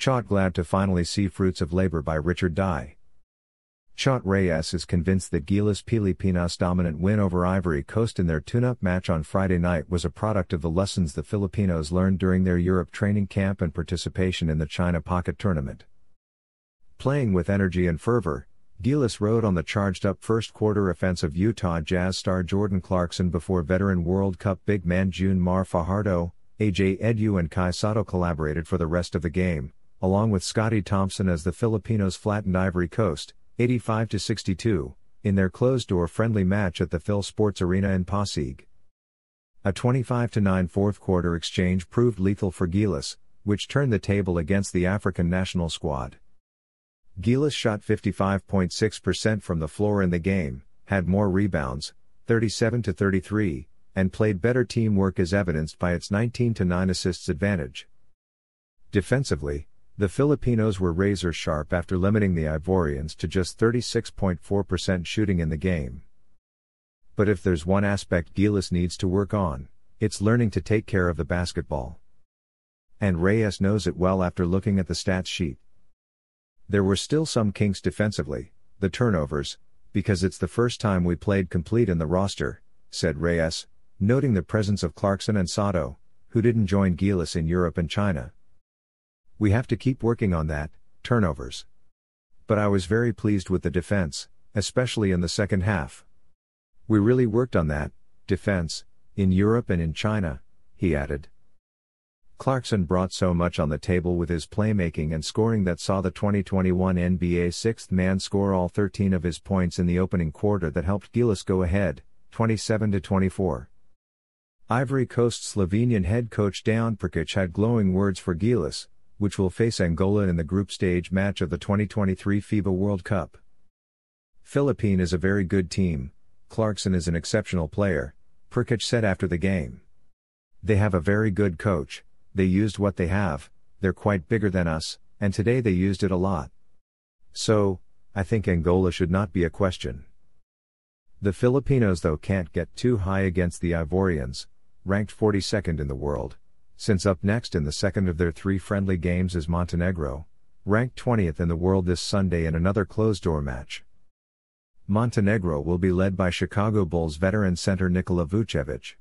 Chot glad to finally see fruits of labor by Richard Dye. Chot Reyes is convinced that Gilas Pilipinas' dominant win over Ivory Coast in their tune-up match on Friday night was a product of the lessons the Filipinos learned during their Europe training camp and participation in the China Pocket Tournament. Playing with energy and fervor, Gilas rode on the charged-up first-quarter offense of Utah Jazz star Jordan Clarkson before veteran World Cup big man June Mar Fajardo, AJ Edu and Kai Sotto collaborated for the rest of the game, along with Scotty Thompson as the Filipinos flattened Ivory Coast, 85 62, in their closed-door friendly match at the Phil Sports Arena in Pasig. A 25 9 fourth quarter exchange proved lethal for Gilas, which turned the table against the African national squad. Gilas shot 55.6% from the floor in the game, had more rebounds, 37 33, and played better teamwork as evidenced by its 19 9 assists advantage. Defensively, the Filipinos were razor sharp after limiting the Ivorians to just 36.4% shooting in the game. But if there's one aspect Gilas needs to work on, it's learning to take care of the basketball. And Reyes knows it well after looking at the stats sheet. There were still some kinks defensively, the turnovers, because it's the first time we played complete in the roster, said Reyes, noting the presence of Clarkson and Sotto, who didn't join Gilas in Europe and China. We have to keep working on that, turnovers. But I was very pleased with the defense, especially in the second half. We really worked on that, defense, in Europe and in China, he added. Clarkson brought so much on the table with his playmaking and scoring that saw the 2021 NBA sixth man score all 13 of his points in the opening quarter that helped Gilas go ahead, 27 24. Ivory Coast Slovenian head coach Dejan Prkic had glowing words for Gilas, which will face Angola in the group stage match of the 2023 FIBA World Cup. Philippine is a very good team, Clarkson is an exceptional player, Prkic said after the game. They have a very good coach, they used what they have, they're quite bigger than us, and today they used it a lot. So, I think Angola should not be a question. The Filipinos though can't get too high against the Ivorians, ranked 42nd in the world, since up next in the second of their three friendly games is Montenegro, ranked 20th in the world this Sunday in another closed-door match. Montenegro will be led by Chicago Bulls veteran center Nikola Vucevic.